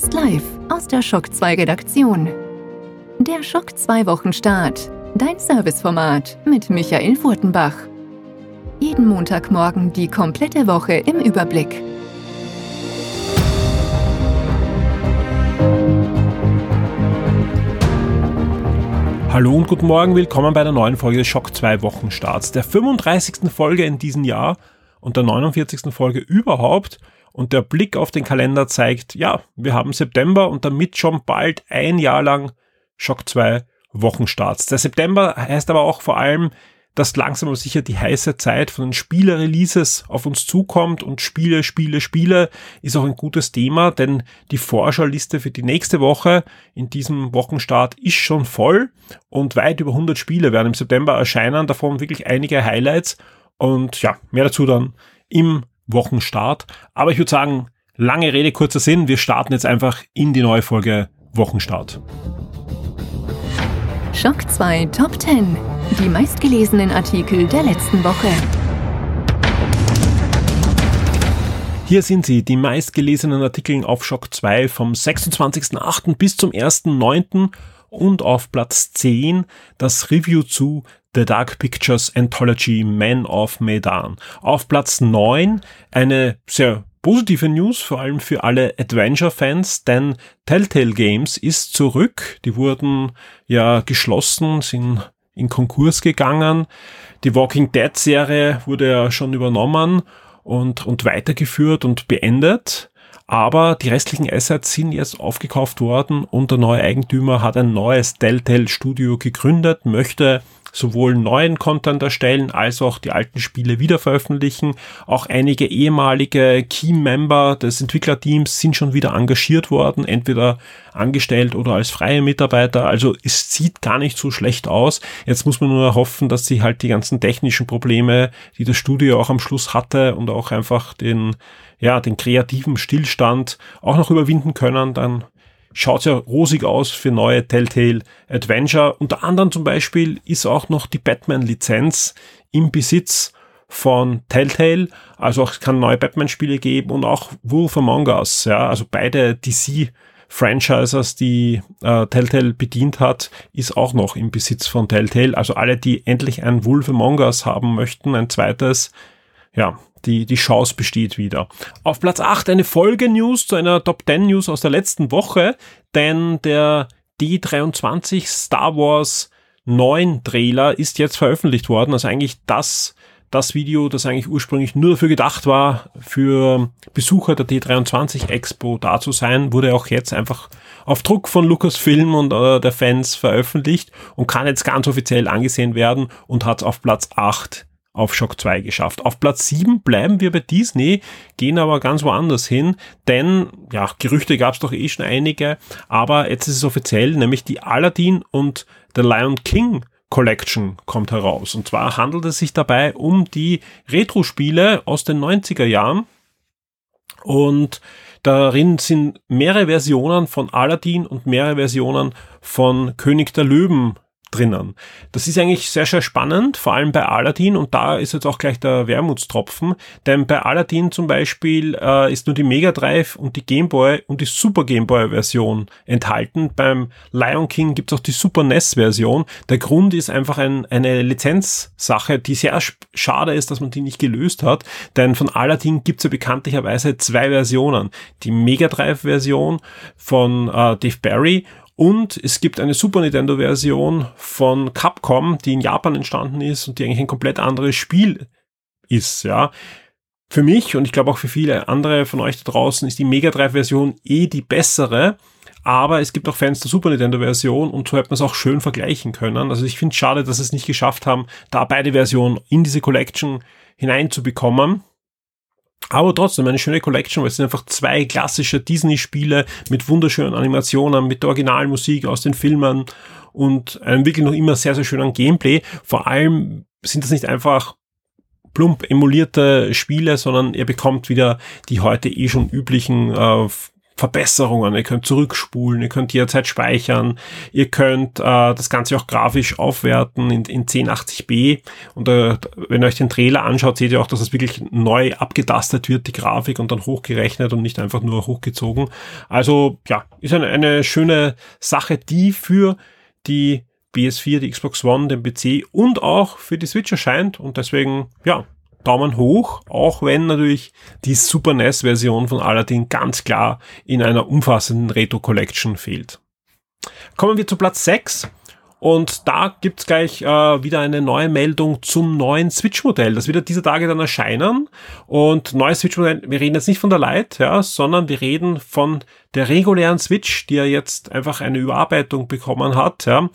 Fast live aus der Schock 2 Redaktion. Der Schock 2 Wochenstart. Dein Serviceformat mit Michael Furtenbach. Jeden Montagmorgen die komplette Woche im Überblick. Hallo und guten Morgen, willkommen bei der neuen Folge des Schock 2 Wochenstarts, der 35. Folge in diesem Jahr und der 49. Folge überhaupt. Und der Blick auf den Kalender zeigt, ja, wir haben September und damit schon bald ein Jahr lang Schock 2 Wochenstarts. Der September heißt aber auch vor allem, dass langsam aber sicher die heiße Zeit von den Spiele-Releases auf uns zukommt und Spiele, Spiele, Spiele ist auch ein gutes Thema, denn die Vorschau-Liste für die nächste Woche in diesem Wochenstart ist schon voll und weit über 100 Spiele werden im September erscheinen, davon wirklich einige Highlights und ja, mehr dazu dann im Wochenstart. Aber ich würde sagen, lange Rede, kurzer Sinn. Wir starten jetzt einfach in die neue Folge Wochenstart. Schock 2 Top 10. Die meistgelesenen Artikel der letzten Woche. Hier sind sie, die meistgelesenen Artikel auf Schock 2 vom 26.08. bis zum 1.09. und auf Platz 10 das Review zu The Dark Pictures Anthology Man of Medan. Auf Platz 9 eine sehr positive News, vor allem für alle Adventure-Fans, denn Telltale Games ist zurück. Die wurden ja geschlossen, sind in Konkurs gegangen. Die Walking Dead Serie wurde ja schon übernommen und, und weitergeführt und beendet. Aber die restlichen Assets sind jetzt aufgekauft worden und der neue Eigentümer hat ein neues Telltale Studio gegründet, möchte sowohl neuen Content erstellen als auch die alten Spiele wieder veröffentlichen. Auch einige ehemalige Key-Member des Entwicklerteams sind schon wieder engagiert worden, entweder angestellt oder als freie Mitarbeiter. Also es sieht gar nicht so schlecht aus. Jetzt muss man nur hoffen, dass sie halt die ganzen technischen Probleme, die das Studio auch am Schluss hatte und auch einfach den, ja, den kreativen Stillstand auch noch überwinden können. Dann schaut ja rosig aus für neue Telltale Adventure. Unter anderem zum Beispiel ist auch noch die Batman-Lizenz im Besitz von Telltale. Also auch es kann neue Batman-Spiele geben und auch Wolf Among Us. Ja, also beide DC Franchises, die äh, Telltale bedient hat, ist auch noch im Besitz von Telltale. Also alle, die endlich ein Wolf Among Us haben möchten, ein zweites, ja, die, die Chance besteht wieder. Auf Platz 8 eine Folge-News zu einer Top 10 News aus der letzten Woche, denn der D23 Star Wars 9 Trailer ist jetzt veröffentlicht worden. Also eigentlich das, das Video, das eigentlich ursprünglich nur dafür gedacht war, für Besucher der D23 Expo da zu sein, wurde auch jetzt einfach auf Druck von Lucasfilm und äh, der Fans veröffentlicht und kann jetzt ganz offiziell angesehen werden und hat auf Platz 8 auf Shock 2 geschafft. Auf Platz 7 bleiben wir bei Disney, gehen aber ganz woanders hin, denn ja, Gerüchte gab es doch eh schon einige, aber jetzt ist es offiziell, nämlich die Aladdin und The Lion King Collection kommt heraus. Und zwar handelt es sich dabei um die Retro-Spiele aus den 90er Jahren. Und darin sind mehrere Versionen von Aladdin und mehrere Versionen von König der Löwen drinnen. Das ist eigentlich sehr, sehr spannend, vor allem bei Aladdin und da ist jetzt auch gleich der Wermutstropfen, denn bei Aladdin zum Beispiel äh, ist nur die Mega Drive und die Game Boy und die Super Game Boy Version enthalten. Beim Lion King gibt es auch die Super NES Version. Der Grund ist einfach ein, eine Lizenzsache, die sehr schade ist, dass man die nicht gelöst hat, denn von Aladdin gibt es ja bekanntlicherweise zwei Versionen. Die Mega Drive Version von äh, Dave Barry und es gibt eine Super Nintendo Version von Capcom, die in Japan entstanden ist und die eigentlich ein komplett anderes Spiel ist, ja. Für mich und ich glaube auch für viele andere von euch da draußen ist die Mega Drive Version eh die bessere. Aber es gibt auch Fans der Super Nintendo Version und so hat man es auch schön vergleichen können. Also ich finde es schade, dass sie es nicht geschafft haben, da beide Versionen in diese Collection hineinzubekommen. Aber trotzdem eine schöne Collection, weil es sind einfach zwei klassische Disney-Spiele mit wunderschönen Animationen, mit der Originalmusik aus den Filmen und einem wirklich noch immer sehr, sehr schönen Gameplay. Vor allem sind das nicht einfach plump emulierte Spiele, sondern ihr bekommt wieder die heute eh schon üblichen äh, Verbesserungen. Ihr könnt zurückspulen, ihr könnt jederzeit speichern, ihr könnt äh, das Ganze auch grafisch aufwerten in, in 1080p. Und äh, wenn ihr euch den Trailer anschaut, seht ihr auch, dass es wirklich neu abgetastet wird, die Grafik, und dann hochgerechnet und nicht einfach nur hochgezogen. Also ja, ist eine, eine schöne Sache, die für die PS4, die Xbox One, den PC und auch für die Switch erscheint. Und deswegen, ja, Daumen hoch, auch wenn natürlich die Super NES-Version von Aladdin ganz klar in einer umfassenden Retro Collection fehlt. Kommen wir zu Platz 6. Und da gibt's gleich äh, wieder eine neue Meldung zum neuen Switch-Modell. Das wird ja dieser Tage dann erscheinen. Und neues Switch-Modell, wir reden jetzt nicht von der Lite, ja, sondern wir reden von der regulären Switch, die ja jetzt einfach eine Überarbeitung bekommen hat. Ja.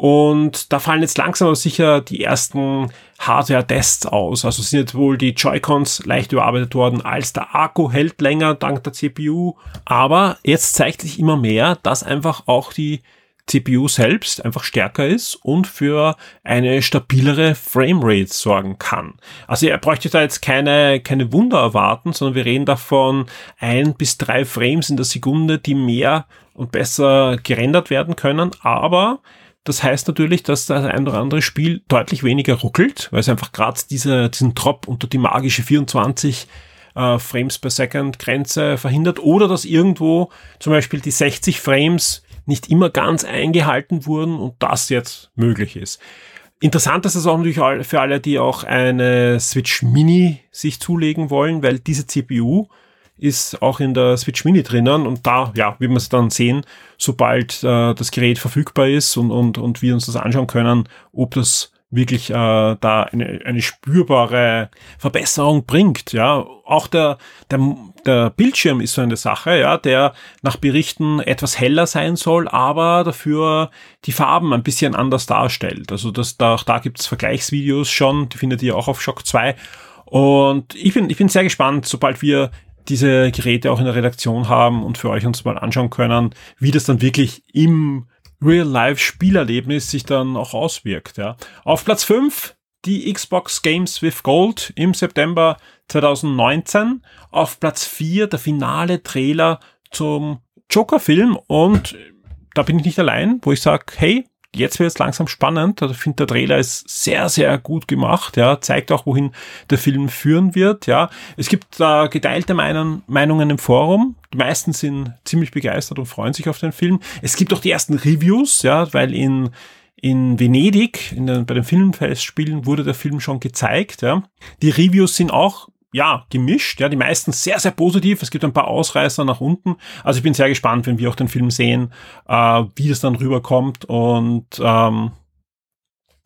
Und da fallen jetzt langsam aber sicher die ersten Hardware-Tests aus. Also sind jetzt wohl die Joy-Cons leicht überarbeitet worden, als der Akku hält länger dank der CPU. Aber jetzt zeigt sich immer mehr, dass einfach auch die CPU selbst einfach stärker ist und für eine stabilere Framerate sorgen kann. Also ihr bräuchte da jetzt keine, keine Wunder erwarten, sondern wir reden davon ein bis drei Frames in der Sekunde, die mehr und besser gerendert werden können, aber das heißt natürlich, dass das ein oder andere Spiel deutlich weniger ruckelt, weil es einfach gerade diese, diesen Drop unter die magische 24 äh, Frames per Second Grenze verhindert oder dass irgendwo zum Beispiel die 60 Frames nicht immer ganz eingehalten wurden und das jetzt möglich ist. Interessant ist es auch natürlich für alle, die auch eine Switch Mini sich zulegen wollen, weil diese CPU ist auch in der Switch Mini drinnen und da, ja, wird man es dann sehen, sobald äh, das Gerät verfügbar ist und, und, und wir uns das anschauen können, ob das wirklich äh, da eine, eine spürbare Verbesserung bringt. Ja, auch der, der, der Bildschirm ist so eine Sache, ja, der nach Berichten etwas heller sein soll, aber dafür die Farben ein bisschen anders darstellt. Also das, da, auch da gibt's Vergleichsvideos schon, die findet ihr auch auf Shock 2. Und ich bin, ich bin sehr gespannt, sobald wir diese Geräte auch in der Redaktion haben und für euch uns mal anschauen können, wie das dann wirklich im Real-Life-Spielerlebnis sich dann auch auswirkt. Ja. Auf Platz 5 die Xbox Games with Gold im September 2019. Auf Platz 4 der finale Trailer zum Joker-Film und da bin ich nicht allein, wo ich sage, hey, jetzt wird es langsam spannend. Ich finde, der Trailer ist sehr, sehr gut gemacht. Ja, zeigt auch, wohin der Film führen wird. Ja, es gibt äh, geteilte Meinung, Meinungen im Forum. Die meisten sind ziemlich begeistert und freuen sich auf den Film. Es gibt auch die ersten Reviews, ja, weil in in Venedig, in den, bei den Filmfestspielen, wurde der Film schon gezeigt. Ja. Die Reviews sind auch ja, gemischt, ja, die meisten sehr, sehr positiv. Es gibt ein paar Ausreißer nach unten. Also ich bin sehr gespannt, wenn wir auch den Film sehen, äh, wie das dann rüberkommt und ähm,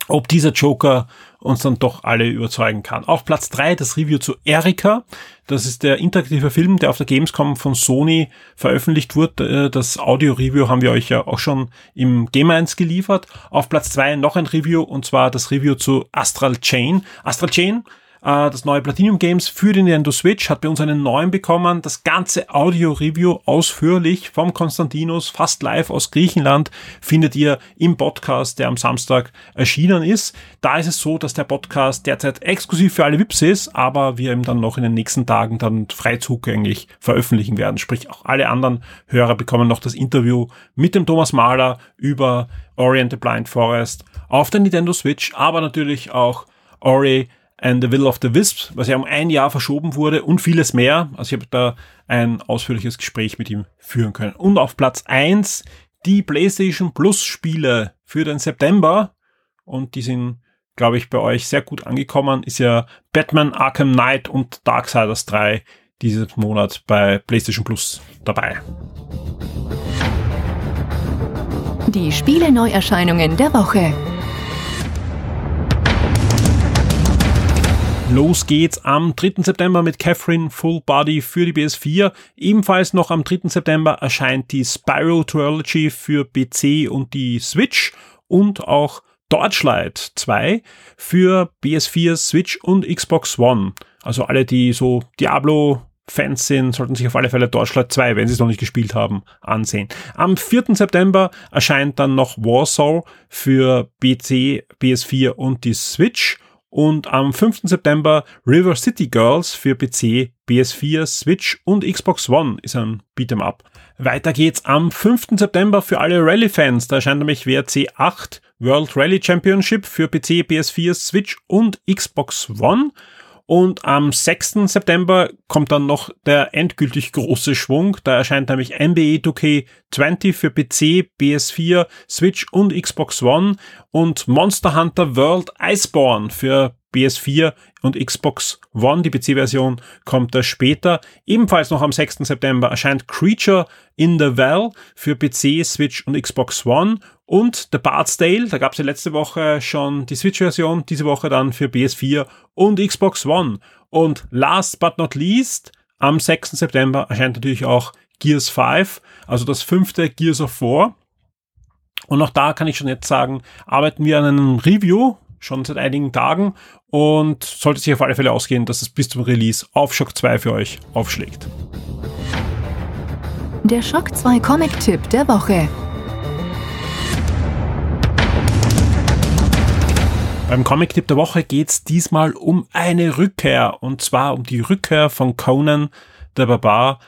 ob dieser Joker uns dann doch alle überzeugen kann. Auf Platz drei das Review zu Erika. Das ist der interaktive Film, der auf der Gamescom von Sony veröffentlicht wurde. Äh, das Audio-Review haben wir euch ja auch schon im Game 1 geliefert. Auf Platz zwei noch ein Review und zwar das Review zu Astral Chain. Astral Chain äh, das neue Platinum Games für die Nintendo Switch hat bei uns einen neuen bekommen. Das ganze Audio-Review ausführlich vom Konstantinos, fast live aus Griechenland, findet ihr im Podcast, der am Samstag erschienen ist. Da ist es so, dass der Podcast derzeit exklusiv für alle VIPs ist, aber wir eben dann noch in den nächsten Tagen dann frei zugänglich veröffentlichen werden. Sprich, auch alle anderen Hörer bekommen noch das Interview mit dem Thomas Mahler über Orient the Blind Forest auf der Nintendo Switch, aber natürlich auch Ori and the Will of the Wisps, was ja um ein Jahr verschoben wurde und vieles mehr. Also ich habe da ein ausführliches Gespräch mit ihm führen können. Und auf Platz eins die PlayStation Plus Spiele für den September und die sind, glaube ich, bei euch sehr gut angekommen. Ist ja Batman Arkham Knight und Darksiders 3 dieses Monat bei PlayStation Plus dabei. Die Spiele Neuerscheinungen der Woche. Los geht's am 3. September mit Catherine Full Body für die PS4. Ebenfalls noch am 3. September erscheint die Spyro Trilogy für PC und die Switch und auch Torchlight 2 für PS4, Switch und Xbox One. Also alle, die so Diablo Fans sind, sollten sich auf alle Fälle Torchlight 2, wenn sie es noch nicht gespielt haben, ansehen. Am 4. September erscheint dann noch Warsaw für PC, PS4 und die Switch Und am 5. September River City Girls für PC, PS4, Switch und Xbox One ist ein Beat'em Up. Weiter geht's am 5. September für alle Rallye-Fans. Da erscheint nämlich WRC 8 World Rally Championship für PC, PS4, Switch und Xbox One. Und am 6. September kommt dann noch der endgültig große Schwung. Da erscheint nämlich NBA 2K20 für PC, PS4, Switch und Xbox One und Monster Hunter World Iceborne für PS4 und Xbox One. Die PC-Version kommt da später. Ebenfalls noch am 6. September erscheint Creature in the Well für PC, Switch und Xbox One. Und The Bard's Tale, da gab es ja letzte Woche schon die Switch-Version, diese Woche dann für PS4 und Xbox One. Und last but not least, am 6. September erscheint natürlich auch Gears 5, also das fünfte Gears of War. Und auch da kann ich schon jetzt sagen, arbeiten wir an einem Review schon seit einigen Tagen und sollte sich auf alle Fälle ausgehen, dass es bis zum Release auf Shock 2 für euch aufschlägt. Der Shock 2 Comic-Tipp der Woche. Beim Comic-Tipp der Woche geht es diesmal um eine Rückkehr und zwar um die Rückkehr von Conan der Barbar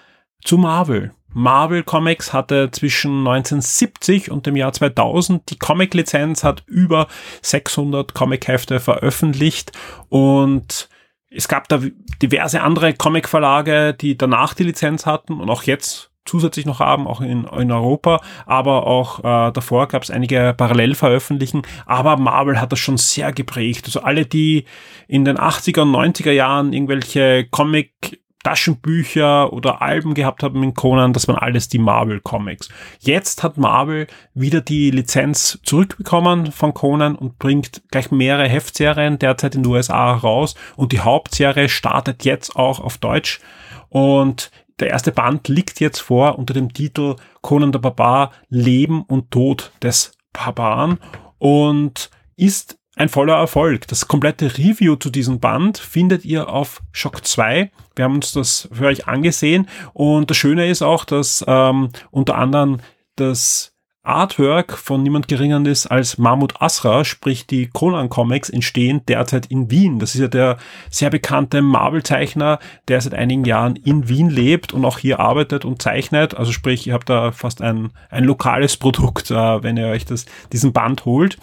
zu Marvel. Marvel Comics hatte zwischen 1970 und dem Jahr 2000 die Comic-Lizenz, hat über 600 Comic-Hefte veröffentlicht und es gab da diverse andere Comic-Verlage, die danach die Lizenz hatten und auch jetzt zusätzlich noch haben, auch in, in Europa, aber auch äh, davor gab es einige Parallelveröffentlichen, aber Marvel hat das schon sehr geprägt. Also alle, die in den 80er und 90er Jahren irgendwelche Comic Taschenbücher oder Alben gehabt haben in Conan, das waren alles die Marvel Comics. Jetzt hat Marvel wieder die Lizenz zurückbekommen von Conan und bringt gleich mehrere Heftserien derzeit in den USA raus und die Hauptserie startet jetzt auch auf Deutsch. Und der erste Band liegt jetzt vor unter dem Titel Conan der Barbar Leben und Tod des Barbaren. Und ist ein voller Erfolg. Das komplette Review zu diesem Band findet ihr auf Shock 2. Wir haben uns das für euch angesehen und das Schöne ist auch, dass ähm, unter anderem das Artwork von niemand geringeren ist als Mahmoud Asra, sprich die Conan Comics entstehen derzeit in Wien. Das ist ja der sehr bekannte Marvel-Zeichner, der seit einigen Jahren in Wien lebt und auch hier arbeitet und zeichnet. Also sprich, ihr habt da fast ein, ein lokales Produkt, äh, wenn ihr euch das, diesen Band holt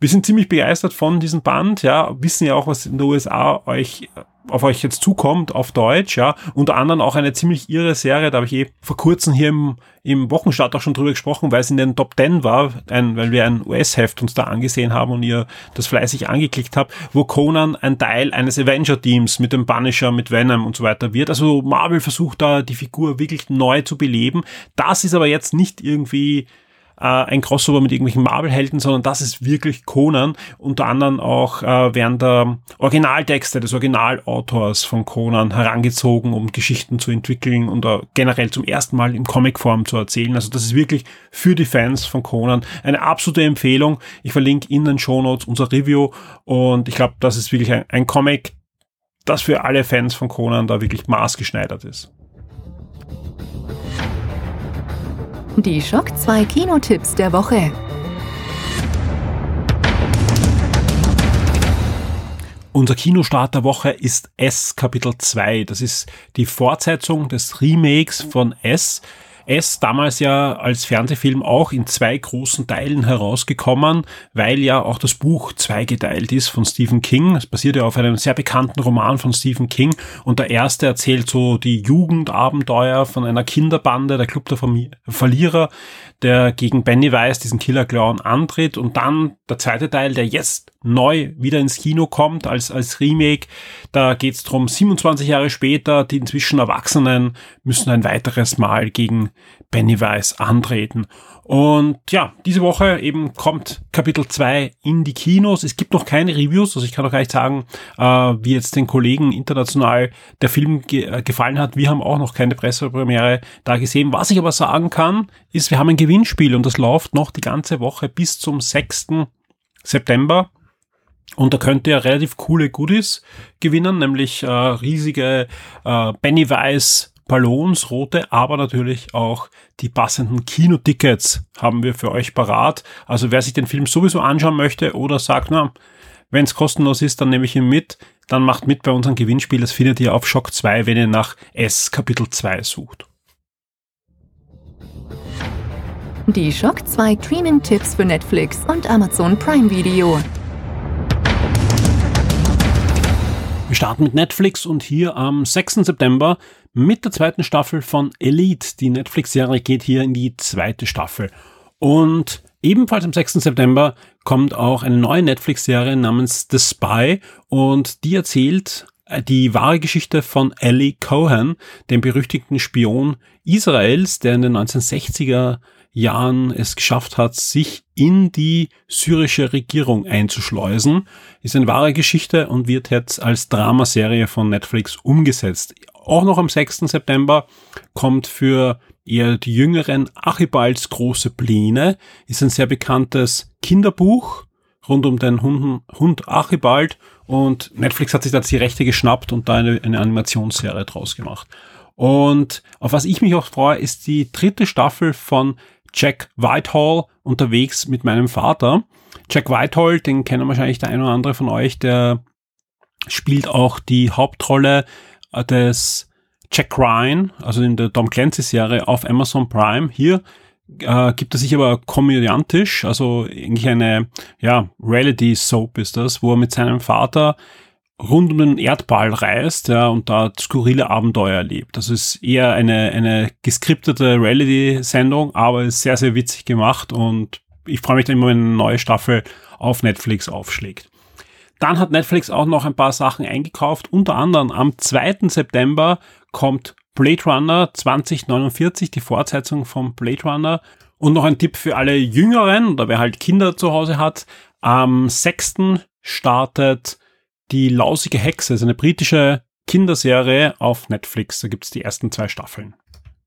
wir sind ziemlich begeistert von diesem Band, ja, wissen ja auch, was in den USA euch auf euch jetzt zukommt auf Deutsch, ja, unter anderem auch eine ziemlich irre Serie, da habe ich eh vor kurzem hier im, im Wochenstart auch schon drüber gesprochen, weil es in den Top 10 war, ein, weil wir ein US-Heft uns da angesehen haben und ihr das fleißig angeklickt habt, wo Conan ein Teil eines Avenger-Teams mit dem Punisher, mit Venom und so weiter wird. Also Marvel versucht da die Figur wirklich neu zu beleben. Das ist aber jetzt nicht irgendwie äh, ein Crossover mit irgendwelchen Marvel-Helden, sondern das ist wirklich Conan. Unter anderem auch äh, werden da Originaltexte des Originalautors von Conan herangezogen, um Geschichten zu entwickeln und uh, generell zum ersten Mal in Comicform zu erzählen. Also das ist wirklich für die Fans von Conan eine absolute Empfehlung. Ich verlinke in den Show Notes unser Review und ich glaube, das ist wirklich ein, ein Comic, das für alle Fans von Conan da wirklich maßgeschneidert ist. Die Schock 2 Kinotipps der Woche. Unser Kinostart der Woche ist S Kapitel 2. Das ist die Fortsetzung des Remakes von S S damals ja als Fernsehfilm auch in zwei großen Teilen herausgekommen, weil ja auch das Buch zweigeteilt ist von Stephen King. Es basiert ja auf einem sehr bekannten Roman von Stephen King und der erste erzählt so die Jugendabenteuer von einer Kinderbande, der Club der Verlierer, der gegen Pennywise, diesen Killer-Clown, antritt und dann der zweite Teil, der jetzt neu wieder ins Kino kommt als, als Remake. Da geht es darum, 27 Jahre später, die inzwischen Erwachsenen müssen ein weiteres Mal gegen Pennywise antreten. Und ja, diese Woche eben kommt Kapitel 2 in die Kinos. Es gibt noch keine Reviews, also ich kann auch gar nicht sagen, äh, wie jetzt den Kollegen international der Film ge äh, gefallen hat. Wir haben auch noch keine Pressepremiere da gesehen. Was ich aber sagen kann, ist, wir haben ein Gewinnspiel und das läuft noch die ganze Woche bis zum 6. September. Und da könnt ihr relativ coole Goodies gewinnen, nämlich äh, riesige äh, Pennywise Ballons, rote, aber natürlich auch die passenden Kinotickets haben wir für euch parat. Also wer sich den Film sowieso anschauen möchte oder sagt, na, Wenn es kostenlos ist, dann nehme ich ihn mit. Dann macht mit bei unserem Gewinnspiel. Das findet ihr auf Shock 2, wenn ihr nach S Kapitel 2 sucht. Die Shock 2 Streaming-Tipps für Netflix und Amazon Prime Video. Wir starten mit Netflix und hier am 6. September mit der zweiten Staffel von Elite. Die Netflix-Serie geht hier in die zweite Staffel. Und ebenfalls am 6. September kommt auch eine neue Netflix-Serie namens The Spy und die erzählt äh, die wahre Geschichte von Ellie Cohen, dem berüchtigten Spion Israels, der in den 1960er Jahren es geschafft hat, sich in die syrische Regierung einzuschleusen. Ist eine wahre Geschichte und wird jetzt als Dramaserie von Netflix umgesetzt. Auch noch am 6. September kommt für eher die jüngeren Archibalds große Pläne. Ist ein sehr bekanntes Kinderbuch rund um den Hund, Hund Archibald und Netflix hat sich da die Rechte geschnappt und da eine, eine Animationsserie draus gemacht. Und auf was ich mich auch freue, ist die dritte Staffel von Jack Whitehall unterwegs mit meinem Vater. Jack Whitehall, den kennen wahrscheinlich der eine oder andere von euch, der spielt auch die Hauptrolle des Jack Ryan, also in der Tom Clancy Serie auf Amazon Prime. Hier äh, gibt er sich aber komödiantisch, also eigentlich eine ja, Reality Soap ist das, wo er mit seinem Vater rund um den Erdball reist ja, und da skurrile Abenteuer erlebt. Das ist eher eine, eine geskriptete Reality-Sendung, aber ist sehr, sehr witzig gemacht und ich freue mich dann immer, wenn eine neue Staffel auf Netflix aufschlägt. Dann hat Netflix auch noch ein paar Sachen eingekauft. Unter anderem am 2. September kommt Blade Runner 2049, die Fortsetzung von Blade Runner. Und noch ein Tipp für alle Jüngeren oder wer halt Kinder zu Hause hat. Am 6. startet die lausige Hexe, ist eine britische Kinderserie auf Netflix. Da gibt's die ersten zwei Staffeln.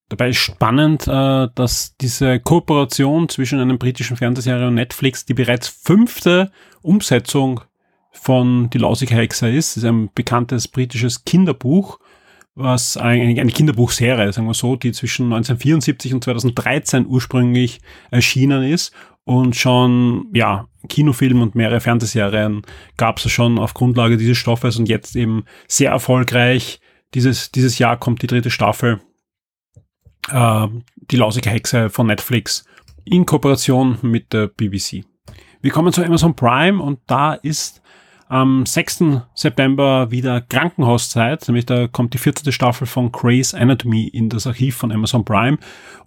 Dabei ist spannend, äh, dass diese Kooperation zwischen einem britischen Fernsehserie und Netflix die bereits fünfte Umsetzung von Die lausige Hexe ist. Das ist ein bekanntes britisches Kinderbuch, was eine, eine Kinderbuchserie, sagen wir so, die zwischen 1974 und 2013 ursprünglich erschienen ist und schon, ja, Kinofilm und mehrere Fernsehserien gab es schon auf Grundlage dieses Stoffes und jetzt eben sehr erfolgreich. Dieses, dieses Jahr kommt die dritte Staffel, äh, die lausige Hexe von Netflix in Kooperation mit der BBC. Wir kommen zu Amazon Prime und da ist am 6. September wieder Krankenhauszeit, nämlich da kommt die vierte Staffel von Grey's Anatomy in das Archiv von Amazon Prime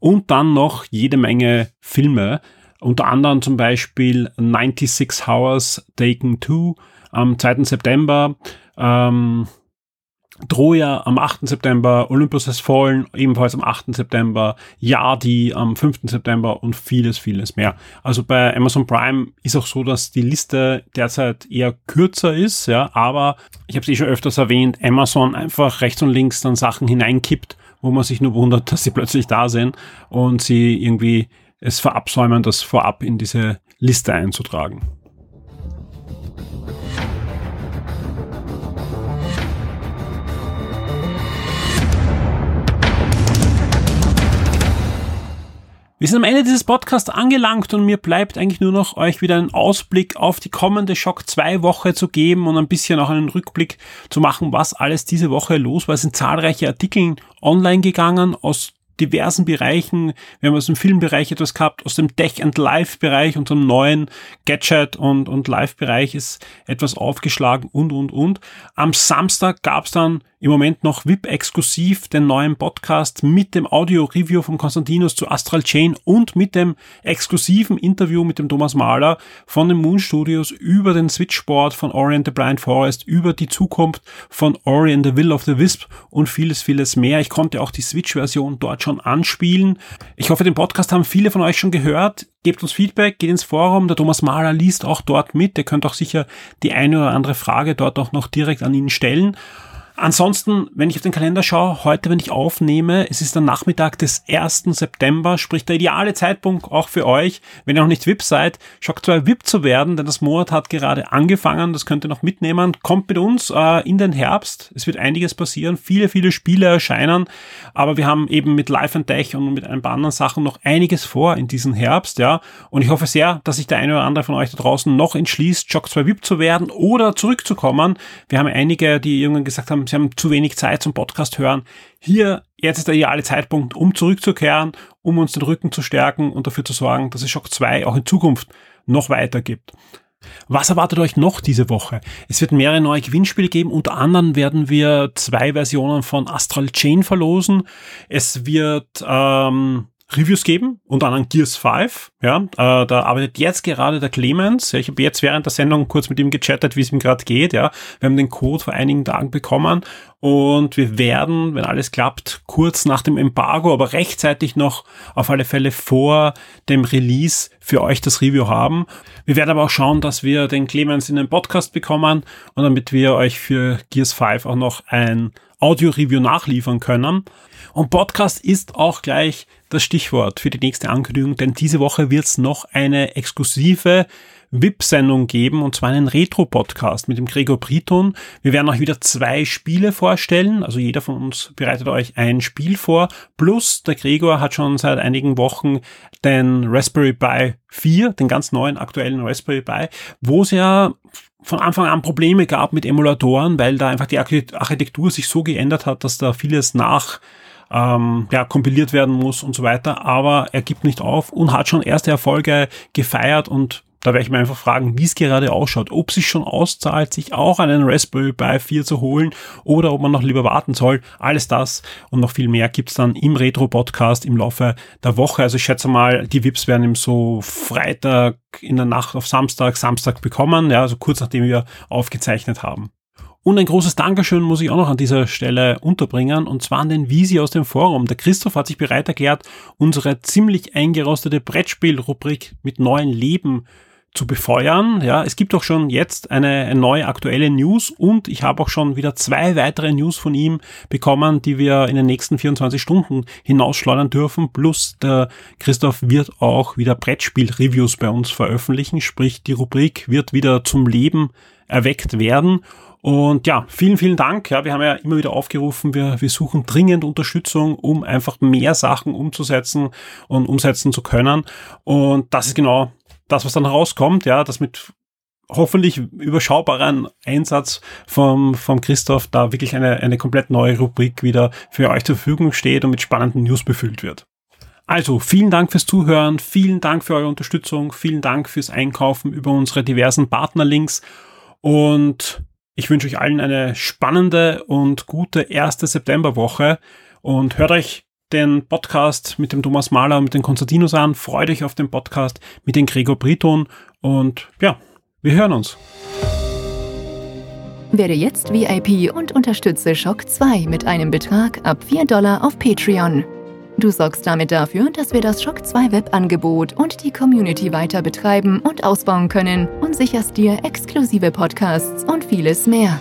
und dann noch jede Menge Filme. Unter anderem zum Beispiel 96 Hours Taken 2 am 2. September, ähm, Troja am 8. September, Olympus has fallen ebenfalls am 8. September, Yadi am 5. September und vieles, vieles mehr. Also bei Amazon Prime ist auch so, dass die Liste derzeit eher kürzer ist, ja, aber ich habe es eh schon öfters erwähnt, Amazon einfach rechts und links dann Sachen hineinkippt, wo man sich nur wundert, dass sie plötzlich da sind und sie irgendwie es verabsäumen, das vorab in diese Liste einzutragen. Wir sind am Ende dieses Podcasts angelangt und mir bleibt eigentlich nur noch euch wieder einen Ausblick auf die kommende Shock 2 Woche zu geben und ein bisschen auch einen Rückblick zu machen, was alles diese Woche los war. Es sind zahlreiche Artikel online gegangen aus diversen Bereichen. Wir haben aus dem Filmbereich etwas gehabt, aus dem Tech and Live Bereich, unserem neuen Gadget und, und Live Bereich ist etwas aufgeschlagen und, und, und. Am Samstag gab es dann im Moment noch VIP-exklusiv den neuen Podcast mit dem Audio-Review von Konstantinos zu Astral Chain und mit dem exklusiven Interview mit dem Thomas Mahler von den Moon Studios über den Switchboard von Ori and the Blind Forest, über die Zukunft von Ori and the Will of the Wisp und vieles, vieles mehr. Ich konnte auch die Switch-Version dort schon anspielen. Ich hoffe, den Podcast haben viele von euch schon gehört. Gebt uns Feedback, geht ins Forum. Der Thomas Mahler liest auch dort mit. Ihr könnt auch sicher die eine oder andere Frage dort auch noch direkt an ihn stellen. Ansonsten, wenn ich auf den Kalender schaue, heute, wenn ich aufnehme, es ist der Nachmittag des 1. September, sprich der ideale Zeitpunkt auch für euch, wenn ihr noch nicht VIP seid, Shock 2 VIP zu werden, denn das Monat hat gerade angefangen, das könnt ihr noch mitnehmen. Kommt mit uns äh, in den Herbst, es wird einiges passieren, viele, viele Spiele erscheinen, aber wir haben eben mit Live and Tech und mit ein paar anderen Sachen noch einiges vor in diesem Herbst, ja, und ich hoffe sehr, dass sich der eine oder andere von euch da draußen noch entschließt, Shock 2 VIP zu werden oder zurückzukommen. Wir haben einige, die irgendwann gesagt haben, sie haben zu wenig Zeit zum Podcast hören. Hier, jetzt ist der ideale Zeitpunkt, um zurückzukehren, um uns den Rücken zu stärken und dafür zu sorgen, dass es Shock 2 auch in Zukunft noch weiter gibt. Was erwartet euch noch diese Woche? Es wird mehrere neue Gewinnspiele geben. Unter anderem werden wir zwei Versionen von Astral Chain verlosen. Es wird ähm, Reviews geben, unter anderem Gears 5. Ja, äh, da arbeitet jetzt gerade der Clemens. Ja, ich habe jetzt während der Sendung kurz mit ihm gechattet, wie es ihm gerade geht. Ja, wir haben den Code vor einigen Tagen bekommen und wir werden, wenn alles klappt, kurz nach dem Embargo, aber rechtzeitig noch auf alle Fälle vor dem Release für euch das Review haben. Wir werden aber auch schauen, dass wir den Clemens in den Podcast bekommen und damit wir euch für Gears 5 auch noch ein Audio-Review nachliefern können. Und Podcast ist auch gleich das Stichwort für die nächste Ankündigung, denn diese Woche wird es noch eine exklusive VIP-Sendung geben, und zwar einen Retro-Podcast mit dem Gregor Briton. Wir werden euch wieder zwei Spiele vorstellen, also jeder von uns bereitet euch ein Spiel vor, plus der Gregor hat schon seit einigen Wochen den Raspberry Pi 4, den ganz neuen aktuellen Raspberry Pi, wo es ja von Anfang an Probleme gab mit Emulatoren, weil da einfach die Architektur sich so geändert hat, dass da vieles nach ähm, ja, kompiliert werden muss und so weiter. Aber er gibt nicht auf und hat schon erste Erfolge gefeiert und da werde ich mir einfach fragen, wie es gerade ausschaut, ob sich schon auszahlt, sich auch einen Raspberry Pi 4 zu holen oder ob man noch lieber warten soll. Alles das und noch viel mehr gibt's dann im Retro-Podcast im Laufe der Woche. Also ich schätze mal, die VIPs werden im so Freitag in der Nacht auf Samstag, Samstag bekommen, ja, also kurz nachdem wir aufgezeichnet haben. Und ein großes Dankeschön muss ich auch noch an dieser Stelle unterbringen, und zwar an den Visi aus dem Forum. Der Christoph hat sich bereit erklärt, unsere ziemlich eingerostete Brettspielrubrik mit neuen Leben zu befeuern. Ja, es gibt auch schon jetzt eine, eine neue aktuelle News und ich habe auch schon wieder zwei weitere News von ihm bekommen, die wir in den nächsten 24 Stunden hinausschleudern dürfen. Plus der Christoph wird auch wieder Brettspiel-Reviews bei uns veröffentlichen, sprich die Rubrik wird wieder zum Leben erweckt werden. Und ja, vielen, vielen Dank. Ja, wir haben ja immer wieder aufgerufen, wir, wir suchen dringend Unterstützung, um einfach mehr Sachen umzusetzen und umsetzen zu können. Und das ist genau das, was dann rauskommt, ja, das mit hoffentlich überschaubaren Einsatz vom, vom Christoph da wirklich eine, eine komplett neue Rubrik wieder für euch zur Verfügung steht und mit spannenden News befüllt wird. Also, vielen Dank fürs Zuhören, vielen Dank für eure Unterstützung, vielen Dank fürs Einkaufen über unsere diversen Partnerlinks und ich wünsche euch allen eine spannende und gute erste Septemberwoche und hört euch den Podcast mit dem Thomas Mahler und mit den Konstantinos an. Freut euch auf den Podcast mit den Gregor Briton und ja, wir hören uns. Werde jetzt VIP und unterstütze Shock 2 mit einem Betrag ab 4 Dollar auf Patreon. Du sorgst damit dafür, dass wir das Shock 2 Webangebot und die Community weiter betreiben und ausbauen können und sicherst dir exklusive Podcasts und vieles mehr.